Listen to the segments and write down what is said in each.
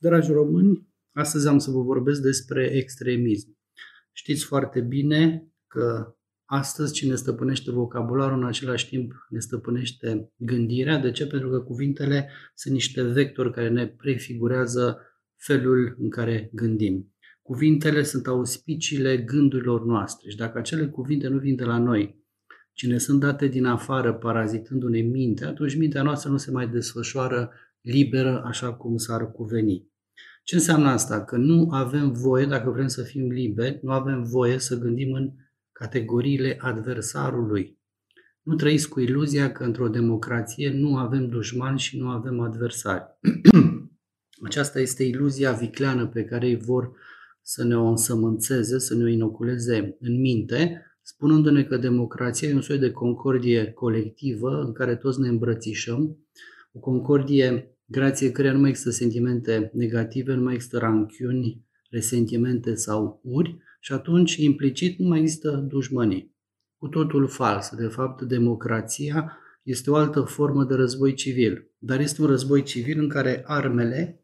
Dragi români, astăzi am să vă vorbesc despre extremism. Știți foarte bine că astăzi cine stăpânește vocabularul în același timp ne stăpânește gândirea. De ce? Pentru că cuvintele sunt niște vectori care ne prefigurează felul în care gândim. Cuvintele sunt auspiciile gândurilor noastre și dacă acele cuvinte nu vin de la noi, ci ne sunt date din afară, parazitându-ne mintea, atunci mintea noastră nu se mai desfășoară liberă așa cum s-ar cuveni. Ce înseamnă asta? Că nu avem voie, dacă vrem să fim liberi, nu avem voie să gândim în categoriile adversarului. Nu trăiți cu iluzia că într-o democrație nu avem dușmani și nu avem adversari. Aceasta este iluzia vicleană pe care ei vor să ne o însămânțeze, să ne o inoculeze în minte, spunându-ne că democrația e un soi de concordie colectivă în care toți ne îmbrățișăm, o concordie grație căreia nu mai există sentimente negative, nu mai există ranchiuni, resentimente sau uri și atunci implicit nu mai există dușmănii. Cu totul fals. De fapt, democrația este o altă formă de război civil, dar este un război civil în care armele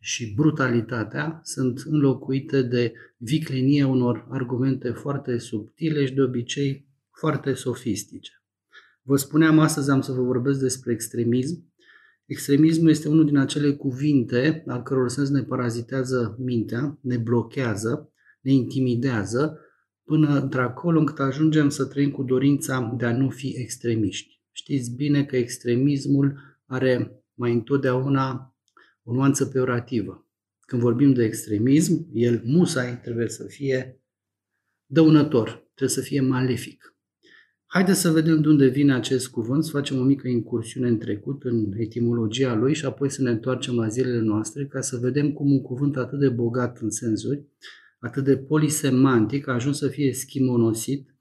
și brutalitatea sunt înlocuite de viclenia unor argumente foarte subtile și de obicei foarte sofistice. Vă spuneam astăzi, am să vă vorbesc despre extremism. Extremismul este unul din acele cuvinte al căror sens ne parazitează mintea, ne blochează, ne intimidează, până într-acolo încât ajungem să trăim cu dorința de a nu fi extremiști. Știți bine că extremismul are mai întotdeauna o nuanță peorativă. Când vorbim de extremism, el musai trebuie să fie dăunător, trebuie să fie malefic. Haideți să vedem de unde vine acest cuvânt, să facem o mică incursiune în trecut, în etimologia lui și apoi să ne întoarcem la zilele noastre ca să vedem cum un cuvânt atât de bogat în sensuri, atât de polisemantic, a ajuns să fie schimonosit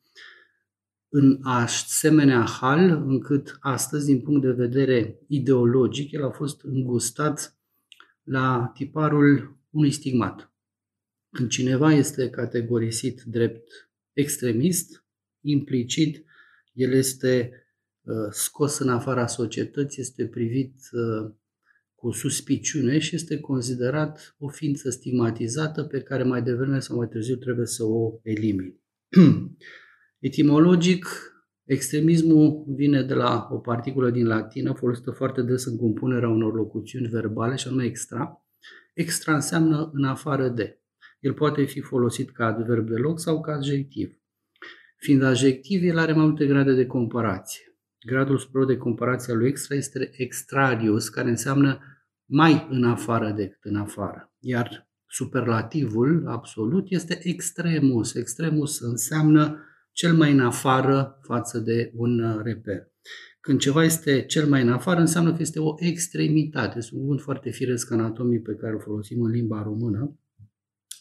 în asemenea hal încât astăzi, din punct de vedere ideologic, el a fost îngustat la tiparul unui stigmat. Când cineva este categorisit drept extremist, implicit, el este uh, scos în afara societății, este privit uh, cu suspiciune și este considerat o ființă stigmatizată pe care mai devreme sau mai târziu trebuie să o elimini. Etimologic, extremismul vine de la o particulă din latină folosită foarte des în compunerea unor locuțiuni verbale și anume extra. Extra înseamnă în afară de. El poate fi folosit ca adverb de loc sau ca adjectiv. Fiind adjectiv, el are mai multe grade de comparație. Gradul superior de comparație al lui extra este extradius, care înseamnă mai în afară decât în afară. Iar superlativul absolut este extremus. Extremus înseamnă cel mai în afară față de un reper. Când ceva este cel mai în afară, înseamnă că este o extremitate. Este un cuvânt foarte firesc anatomii pe care o folosim în limba română.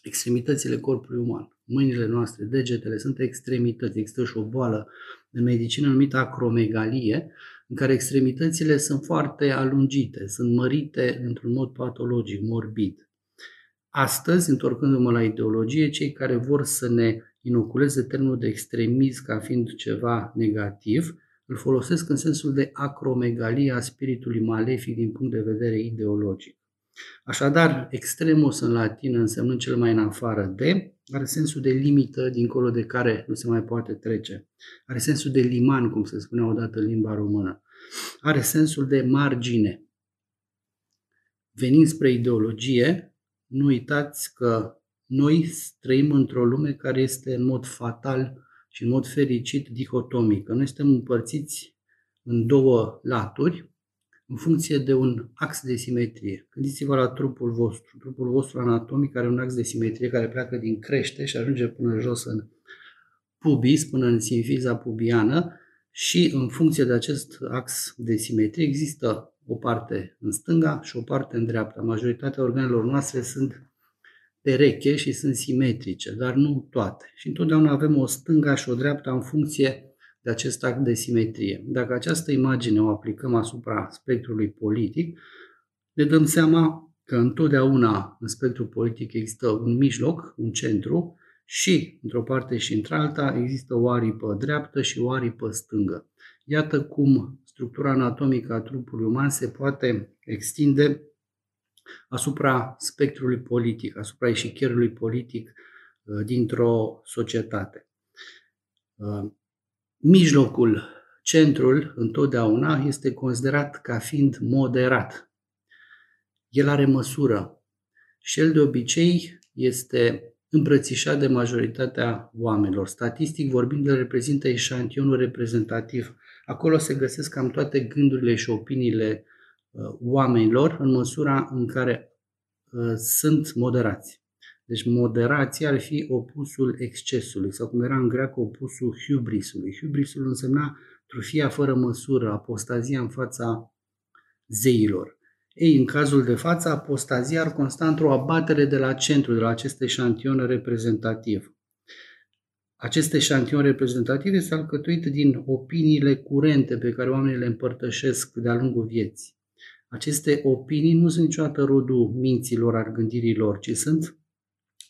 Extremitățile corpului uman mâinile noastre, degetele, sunt extremități. Există și o boală în medicină numită acromegalie, în care extremitățile sunt foarte alungite, sunt mărite într-un mod patologic, morbid. Astăzi, întorcându-mă la ideologie, cei care vor să ne inoculeze termenul de extremism ca fiind ceva negativ, îl folosesc în sensul de acromegalie a spiritului malefic din punct de vedere ideologic. Așadar, extremus în latină însemnând cel mai în afară de, are sensul de limită dincolo de care nu se mai poate trece. Are sensul de liman, cum se spunea odată în limba română. Are sensul de margine. Venind spre ideologie, nu uitați că noi trăim într-o lume care este în mod fatal și în mod fericit dihotomică. Noi suntem împărțiți în două laturi, în funcție de un ax de simetrie. Gândiți-vă la trupul vostru. Trupul vostru anatomic are un ax de simetrie care pleacă din crește și ajunge până jos în pubis, până în simfiza pubiană și în funcție de acest ax de simetrie există o parte în stânga și o parte în dreapta. Majoritatea organelor noastre sunt pereche și sunt simetrice, dar nu toate. Și întotdeauna avem o stânga și o dreapta în funcție de acest act de simetrie. Dacă această imagine o aplicăm asupra spectrului politic, ne dăm seama că întotdeauna în spectrul politic există un mijloc, un centru și, într-o parte și într-alta, există o aripă dreaptă și o aripă stângă. Iată cum structura anatomică a trupului uman se poate extinde asupra spectrului politic, asupra eșichierului politic uh, dintr-o societate. Uh, mijlocul, centrul, întotdeauna este considerat ca fiind moderat. El are măsură și el de obicei este îmbrățișat de majoritatea oamenilor. Statistic vorbind, el reprezintă eșantionul reprezentativ. Acolo se găsesc cam toate gândurile și opiniile uh, oamenilor în măsura în care uh, sunt moderați. Deci moderația ar fi opusul excesului sau cum era în greacă opusul hubrisului. Hubrisul însemna trufia fără măsură, apostazia în fața zeilor. Ei, în cazul de față, apostazia ar consta într-o abatere de la centru, de la acest eșantion reprezentativ. Acest eșantion reprezentativ este alcătuit din opiniile curente pe care oamenii le împărtășesc de-a lungul vieții. Aceste opinii nu sunt niciodată rodul minților, al gândirilor, ci sunt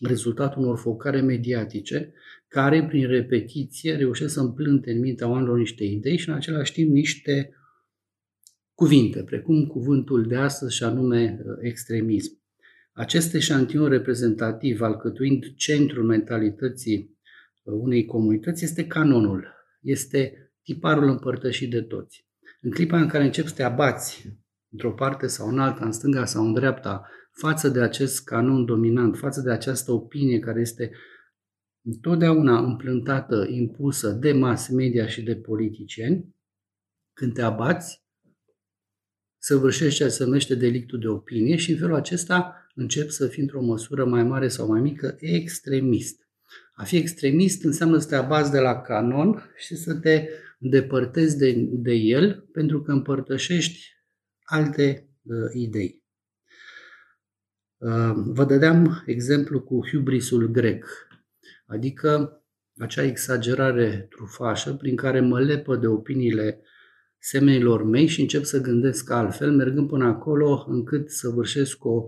rezultatul unor focare mediatice care, prin repetiție, reușesc să împlânte în mintea oamenilor niște idei și, în același timp, niște cuvinte, precum cuvântul de astăzi și anume uh, extremism. Acest eșantion reprezentativ, alcătuind centrul mentalității uh, unei comunități, este canonul, este tiparul împărtășit de toți. În clipa în care începi să te abați într-o parte sau în alta, în stânga sau în dreapta, față de acest canon dominant, față de această opinie care este întotdeauna împlântată, impusă de mass media și de politicieni, când te abați, săvârșești ceea ce se numește delictul de opinie și în felul acesta încep să fii într-o măsură mai mare sau mai mică extremist. A fi extremist înseamnă să te abazi de la canon și să te îndepărtezi de, de el pentru că împărtășești alte uh, idei. Uh, vă dădeam exemplu cu hubrisul grec, adică acea exagerare trufașă prin care mă lepă de opiniile semenilor mei și încep să gândesc altfel, mergând până acolo încât să vârșesc o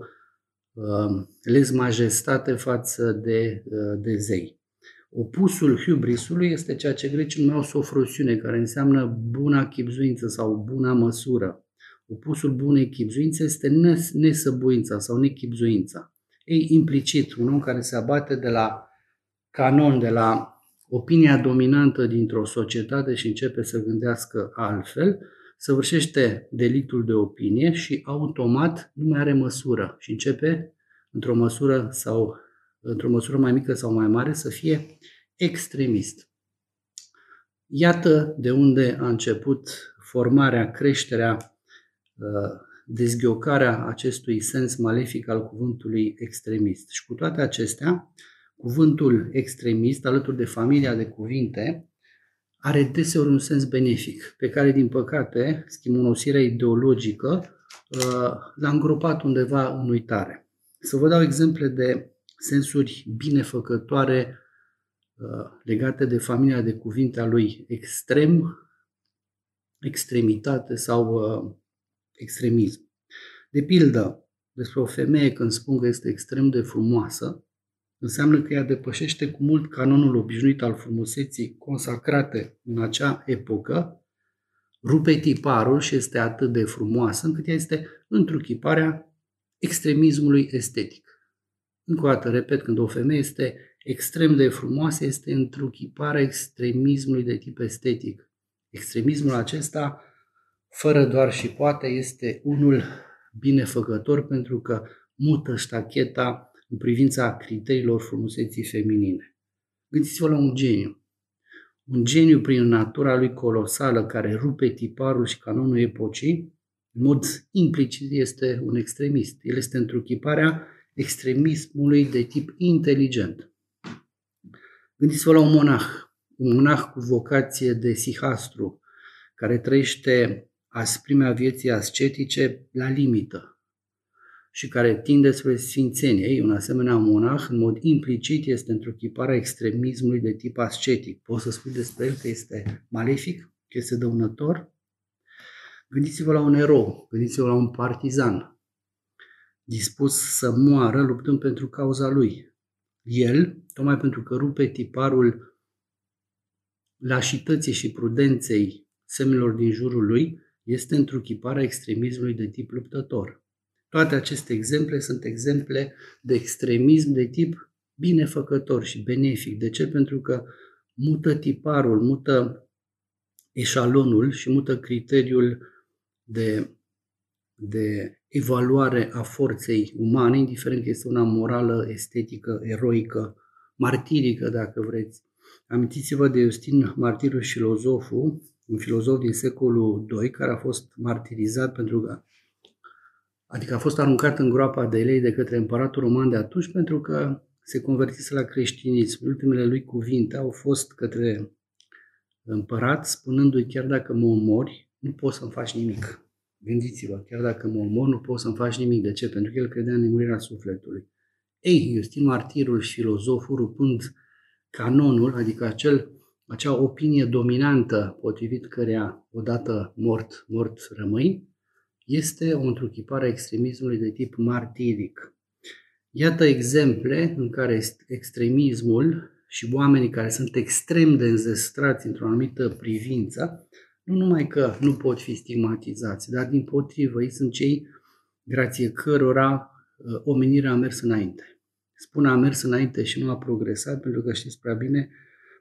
uh, lez majestate față de, uh, de zei. Opusul hubrisului este ceea ce grecii numeau sofrosiune, care înseamnă buna chipzuință sau buna măsură. Opusul bunei chipzuințe este nesăbuința sau nechipzuința. Ei, implicit, un om care se abate de la canon, de la opinia dominantă dintr-o societate și începe să gândească altfel, săvârșește delictul de opinie și automat nu mai are măsură și începe într-o măsură sau într-o măsură mai mică sau mai mare să fie extremist. Iată de unde a început formarea, creșterea, uh, dezghiocarea acestui sens malefic al cuvântului extremist. Și cu toate acestea, Cuvântul extremist, alături de familia de cuvinte, are deseori un sens benefic, pe care, din păcate, schimonosirea ideologică uh, l-a îngropat undeva în uitare. Să vă dau exemple de sensuri binefăcătoare uh, legate de familia de cuvinte a lui extrem, extremitate sau uh, extremism. De pildă, despre o femeie când spun că este extrem de frumoasă, înseamnă că ea depășește cu mult canonul obișnuit al frumuseții consacrate în acea epocă, rupe tiparul și este atât de frumoasă încât ea este întruchiparea extremismului estetic. Încă o dată, repet, când o femeie este extrem de frumoasă, este întruchiparea extremismului de tip estetic. Extremismul acesta, fără doar și poate, este unul binefăcător pentru că mută ștacheta în privința criteriilor frumuseții feminine. Gândiți-vă la un geniu. Un geniu prin natura lui colosală care rupe tiparul și canonul epocii, în mod implicit este un extremist. El este întruchiparea extremismului de tip inteligent. Gândiți-vă la un monah, un monah cu vocație de sihastru, care trăiește asprimea vieții ascetice la limită, și care tinde spre sfințenie. Ei, un asemenea monah, în mod implicit, este întruchiparea extremismului de tip ascetic. Poți să spui despre el că este malefic, că este dăunător? Gândiți-vă la un erou, gândiți-vă la un partizan, dispus să moară luptând pentru cauza lui. El, tocmai pentru că rupe tiparul lașității și prudenței semnelor din jurul lui, este întruchiparea extremismului de tip luptător. Toate aceste exemple sunt exemple de extremism de tip binefăcător și benefic. De ce? Pentru că mută tiparul, mută eșalonul și mută criteriul de, de evaluare a forței umane, indiferent că este una morală, estetică, eroică, martirică, dacă vreți. Amintiți-vă de Justin Martirul și filozoful, un filozof din secolul II, care a fost martirizat pentru că adică a fost aruncat în groapa de lei de către împăratul roman de atunci pentru că se convertise la creștinism. Ultimele lui cuvinte au fost către împărat, spunându-i chiar dacă mă omori, nu poți să-mi faci nimic. Gândiți-vă, chiar dacă mă omor, nu poți să-mi faci nimic. De ce? Pentru că el credea în nemurirea sufletului. Ei, Justin Martirul și filozoful, rupând canonul, adică acel, acea opinie dominantă potrivit cărea odată mort, mort rămâi, este o întruchipare a extremismului de tip martiric. Iată exemple în care extremismul și oamenii care sunt extrem de înzestrați într-o anumită privință, nu numai că nu pot fi stigmatizați, dar din potrivă ei sunt cei grație cărora uh, omenirea a mers înainte. Spun a mers înainte și nu a progresat, pentru că știți prea bine,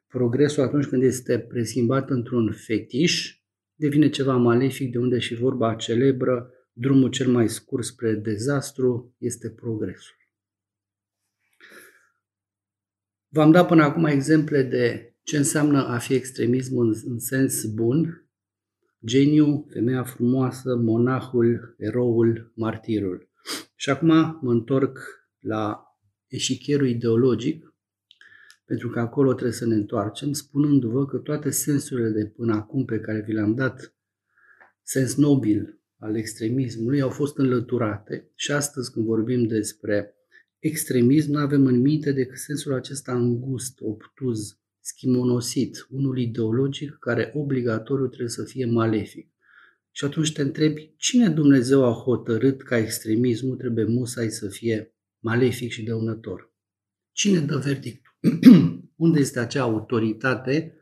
progresul atunci când este preschimbat într-un fetiș, devine ceva malefic, de unde și vorba celebră, drumul cel mai scurt spre dezastru este progresul. V-am dat până acum exemple de ce înseamnă a fi extremism în, în sens bun, geniu, femeia frumoasă, monahul, eroul, martirul. Și acum mă întorc la eșichierul ideologic, pentru că acolo trebuie să ne întoarcem, spunându-vă că toate sensurile de până acum pe care vi le-am dat, sens nobil al extremismului, au fost înlăturate și astăzi când vorbim despre extremism, nu avem în minte decât sensul acesta îngust, obtuz, schimonosit, unul ideologic care obligatoriu trebuie să fie malefic. Și atunci te întrebi, cine Dumnezeu a hotărât ca extremismul trebuie musai să fie malefic și dăunător? Cine dă verdictul? Unde este acea autoritate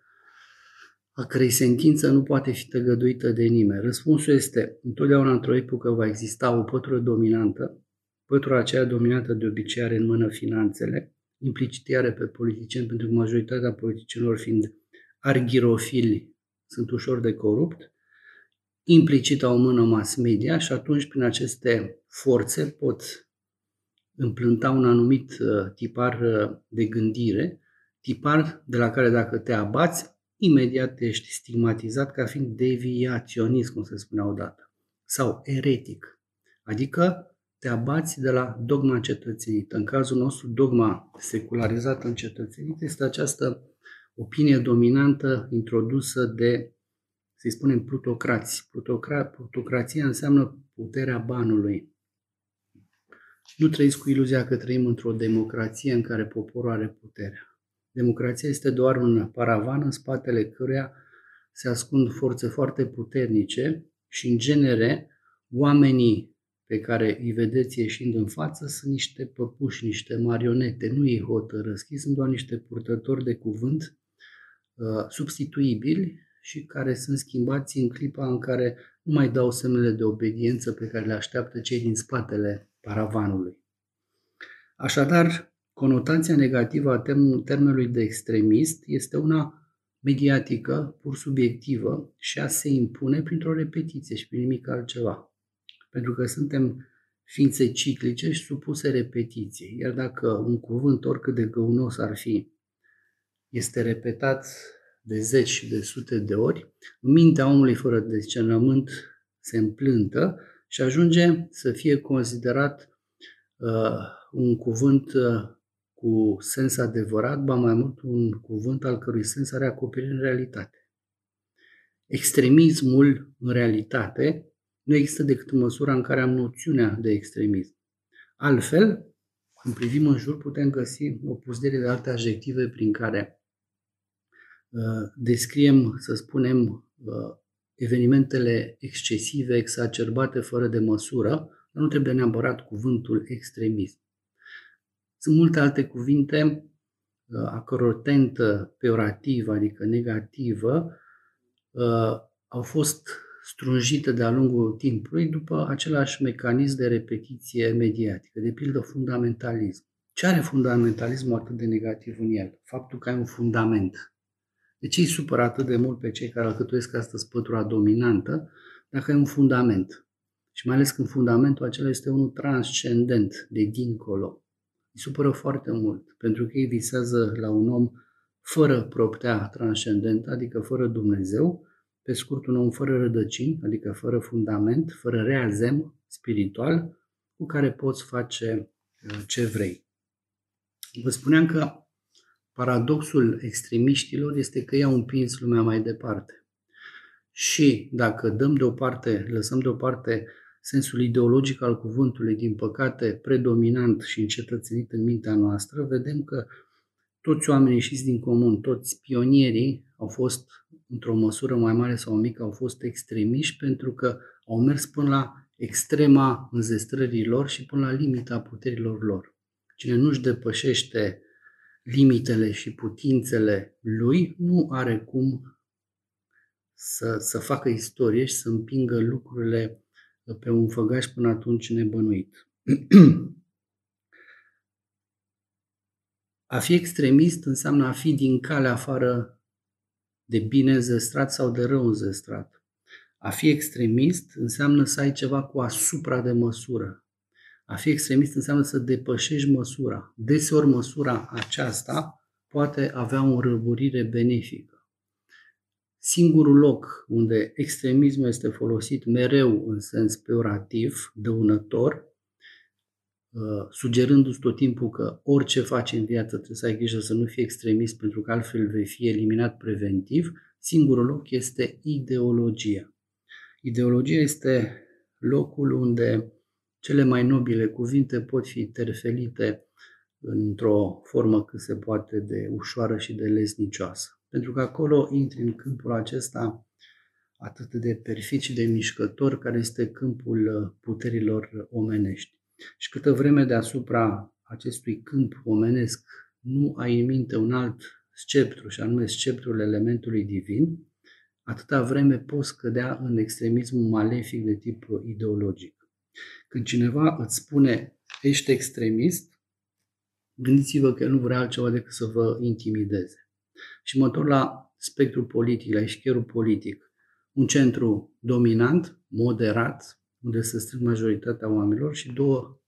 a cărei sentință nu poate fi tăgăduită de nimeni? Răspunsul este, întotdeauna într-o epocă va exista o pătură dominantă Pătura aceea dominată de obicei are în mână finanțele, implicit are pe politicieni, pentru că majoritatea politicienilor fiind arghirofili sunt ușor de corupt, implicit au în mână mass media și atunci prin aceste forțe pot împlânta un anumit uh, tipar uh, de gândire, tipar de la care dacă te abați, imediat ești stigmatizat ca fiind deviaționist, cum se spunea odată, sau eretic, adică te abați de la dogma cetățenită. În cazul nostru, dogma secularizată în cetățenită este această opinie dominantă introdusă de, să-i spunem, plutocrați. Plutocra- plutocrația înseamnă puterea banului. Nu trăiți cu iluzia că trăim într-o democrație în care poporul are puterea. Democrația este doar un paravan în spatele căruia se ascund forțe foarte puternice și, în genere, oamenii pe care îi vedeți ieșind în față sunt niște păpuși, niște marionete, nu ei hotărăsc, ei sunt doar niște purtători de cuvânt uh, substituibili și care sunt schimbați în clipa în care nu mai dau semnele de obediență pe care le așteaptă cei din spatele paravanului. Așadar, conotația negativă a termenului de extremist este una mediatică, pur subiectivă și a se impune printr-o repetiție și prin nimic altceva pentru că suntem ființe ciclice și supuse repetiției. Iar dacă un cuvânt, oricât de găunos ar fi, este repetat de zeci și de sute de ori, mintea omului fără discernământ se împlântă și ajunge să fie considerat uh, un cuvânt uh, cu sens adevărat, ba mai mult un cuvânt al cărui sens are acoperire în realitate. Extremismul în realitate nu există decât în măsura în care am noțiunea de extremism. Altfel, când privim în jur, putem găsi o puzdere de alte adjective prin care uh, descriem, să spunem, uh, evenimentele excesive, exacerbate, fără de măsură, dar nu trebuie neapărat cuvântul extremism. Sunt multe alte cuvinte uh, a căror tentă peorativă, adică negativă, uh, au fost strunjită de-a lungul timpului după același mecanism de repetiție mediatică, de pildă fundamentalism. Ce are fundamentalismul atât de negativ în el? Faptul că ai un fundament. De ce îi supără atât de mult pe cei care alcătuiesc astăzi pătura dominantă dacă ai un fundament? Și mai ales când fundamentul acela este unul transcendent, de dincolo. Îi supără foarte mult, pentru că ei visează la un om fără proptea transcendentă, adică fără Dumnezeu, pe scurt un om fără rădăcini, adică fără fundament, fără reazem spiritual, cu care poți face uh, ce vrei. Vă spuneam că paradoxul extremiștilor este că ei au împins lumea mai departe. Și dacă dăm deoparte, lăsăm deoparte sensul ideologic al cuvântului, din păcate, predominant și încetățenit în mintea noastră, vedem că toți oamenii ieșiți din comun, toți pionierii au fost, într-o măsură mai mare sau mică, au fost extremiști pentru că au mers până la extrema înzestrării lor și până la limita puterilor lor. Cine nu-și depășește limitele și putințele lui, nu are cum să, să facă istorie și să împingă lucrurile pe un făgaș până atunci nebănuit. A fi extremist înseamnă a fi din cale afară de bine înzestrat sau de rău înzestrat. A fi extremist înseamnă să ai ceva cu asupra de măsură. A fi extremist înseamnă să depășești măsura. Deseori măsura aceasta poate avea o răburire benefică. Singurul loc unde extremismul este folosit mereu în sens peorativ, dăunător, Uh, sugerându-ți tot timpul că orice faci în viață trebuie să ai grijă să nu fii extremist pentru că altfel vei fi eliminat preventiv, singurul loc este ideologia. Ideologia este locul unde cele mai nobile cuvinte pot fi terfelite într-o formă cât se poate de ușoară și de lesnicioasă. Pentru că acolo intri în câmpul acesta atât de perfid și de mișcător, care este câmpul puterilor omenești. Și câtă vreme deasupra acestui câmp omenesc nu ai în minte un alt sceptru, și anume sceptrul elementului divin, atâta vreme poți cădea în extremismul malefic de tip ideologic. Când cineva îți spune ești extremist, gândiți-vă că el nu vrea altceva decât să vă intimideze. Și mă întorc la spectrul politic, la eșcherul politic. Un centru dominant, moderat, unde se strâng majoritatea oamenilor și două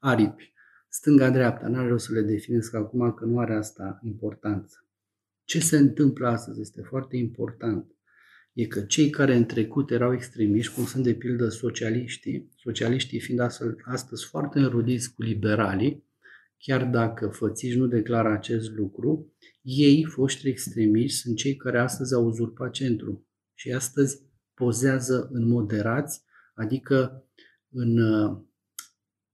aripi, stânga-dreapta. N-are rost să le definesc acum că nu are asta importanță. Ce se întâmplă astăzi este foarte important. E că cei care în trecut erau extremiști, cum sunt de pildă socialiștii, socialiștii fiind astfel, astăzi foarte înrudiți cu liberalii, chiar dacă fățiși nu declară acest lucru, ei, foști extremiști, sunt cei care astăzi au uzurpat centru și astăzi pozează în moderați adică în uh,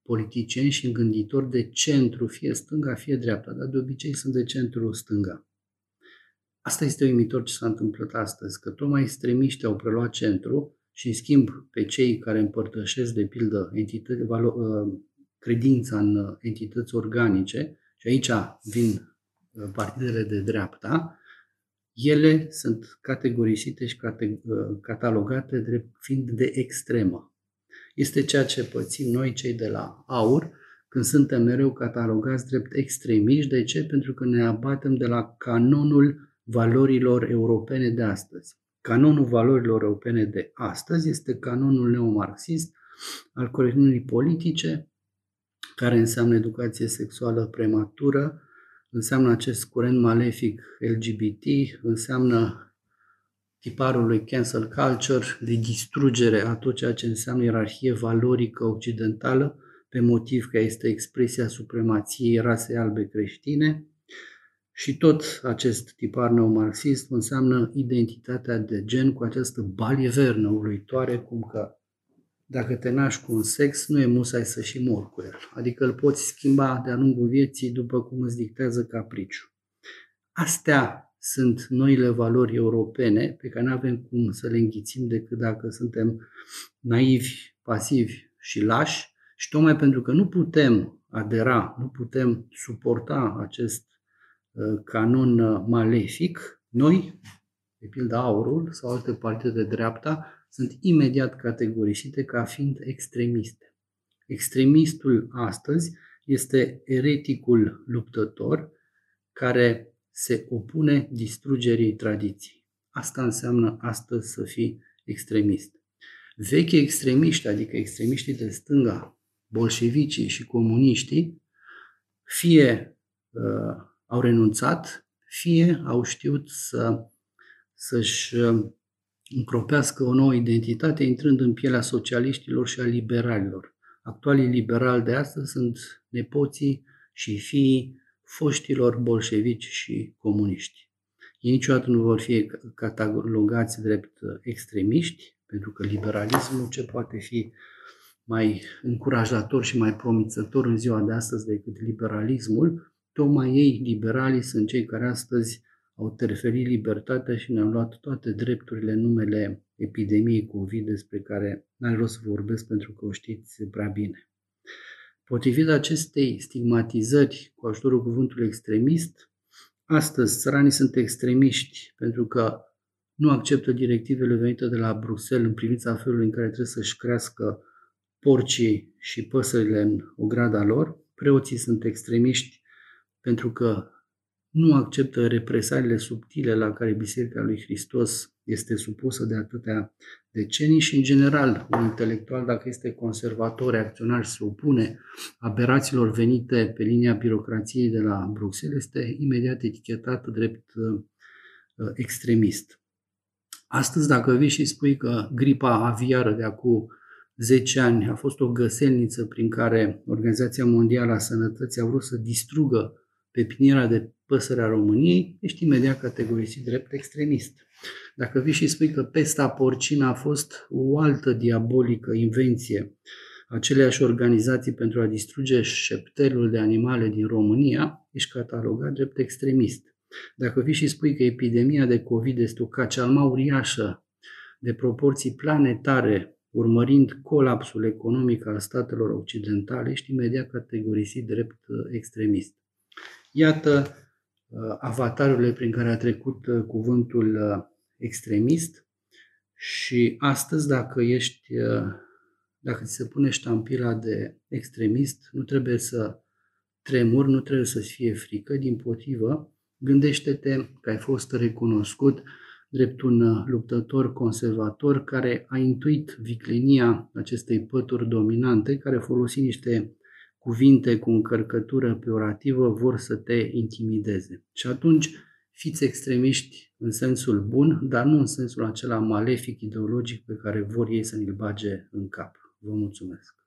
politicieni și în gânditori de centru, fie stânga, fie dreapta, dar de obicei sunt de centru stânga. Asta este uimitor ce s-a întâmplat astăzi, că tocmai extremiștii au preluat centru și în schimb pe cei care împărtășesc de pildă entități, valo, uh, credința în uh, entități organice, și aici vin partidele de dreapta, ele sunt categorisite și uh, catalogate drept fiind de extremă. Este ceea ce pățim noi, cei de la AUR, când suntem mereu catalogați drept extremiști. De ce? Pentru că ne abatem de la canonul valorilor europene de astăzi. Canonul valorilor europene de astăzi este canonul neomarxist al corectitudinii politice, care înseamnă educație sexuală prematură, înseamnă acest curent malefic LGBT, înseamnă tiparul lui cancel culture, de distrugere a tot ceea ce înseamnă ierarhie valorică occidentală, pe motiv că este expresia supremației rasei albe creștine. Și tot acest tipar neomarxist înseamnă identitatea de gen cu această balivernă uluitoare, cum că dacă te naști cu un sex, nu e musai să și mor cu el. Adică îl poți schimba de-a lungul vieții după cum îți dictează capriciu. Astea sunt noile valori europene pe care nu avem cum să le înghițim decât dacă suntem naivi, pasivi și lași și tocmai pentru că nu putem adera, nu putem suporta acest uh, canon uh, malefic, noi, de pildă aurul sau alte partide de dreapta, sunt imediat categorisite ca fiind extremiste. Extremistul astăzi este ereticul luptător care se opune distrugerii tradiției. Asta înseamnă astăzi să fii extremist. Vechi extremiști, adică extremiștii de stânga, bolșevicii și comuniștii, fie uh, au renunțat, fie au știut să, să-și uh, încropească o nouă identitate, intrând în pielea socialiștilor și a liberalilor. Actualii liberali de astăzi sunt nepoții și fiii foștilor bolșevici și comuniști. Ei niciodată nu vor fi catalogați drept extremiști, pentru că liberalismul ce poate fi mai încurajator și mai promițător în ziua de astăzi decât liberalismul, tocmai ei, liberalii, sunt cei care astăzi au terferit libertatea și ne-au luat toate drepturile în numele epidemiei COVID despre care n-are rost să vorbesc pentru că o știți prea bine. Potrivit acestei stigmatizări cu ajutorul cuvântului extremist, astăzi țăranii sunt extremiști pentru că nu acceptă directivele venite de la Bruxelles în privința felului în care trebuie să-și crească porcii și păsările în ograda lor. Preoții sunt extremiști pentru că nu acceptă represaliile subtile la care Biserica lui Hristos este supusă de atâtea decenii și, în general, un intelectual, dacă este conservator, reacționar și se opune aberațiilor venite pe linia birocrației de la Bruxelles, este imediat etichetat drept uh, extremist. Astăzi, dacă vii și spui că gripa aviară de acum 10 ani a fost o găselniță prin care Organizația Mondială a Sănătății a vrut să distrugă pepiniera de păsări a României, ești imediat categorisit drept extremist. Dacă vii și spui că pesta porcină a fost o altă diabolică invenție aceleași organizații pentru a distruge șeptelul de animale din România, ești catalogat drept extremist. Dacă vii și spui că epidemia de COVID este o cacealma uriașă de proporții planetare, urmărind colapsul economic al statelor occidentale, ești imediat categorisit drept uh, extremist. Iată uh, avatarurile prin care a trecut uh, cuvântul extremist. Și astăzi dacă ești, dacă ți se pune ștampila de extremist, nu trebuie să tremuri, nu trebuie să-ți fie frică, din potrivă, Gândește-te că ai fost recunoscut drept un uh, luptător conservator care a intuit viclenia acestei pături dominante, care folosi niște cuvinte cu încărcătură peorativă, vor să te intimideze. Și atunci fiți extremiști în sensul bun, dar nu în sensul acela malefic ideologic pe care vor ei să ne-l bage în cap. Vă mulțumesc!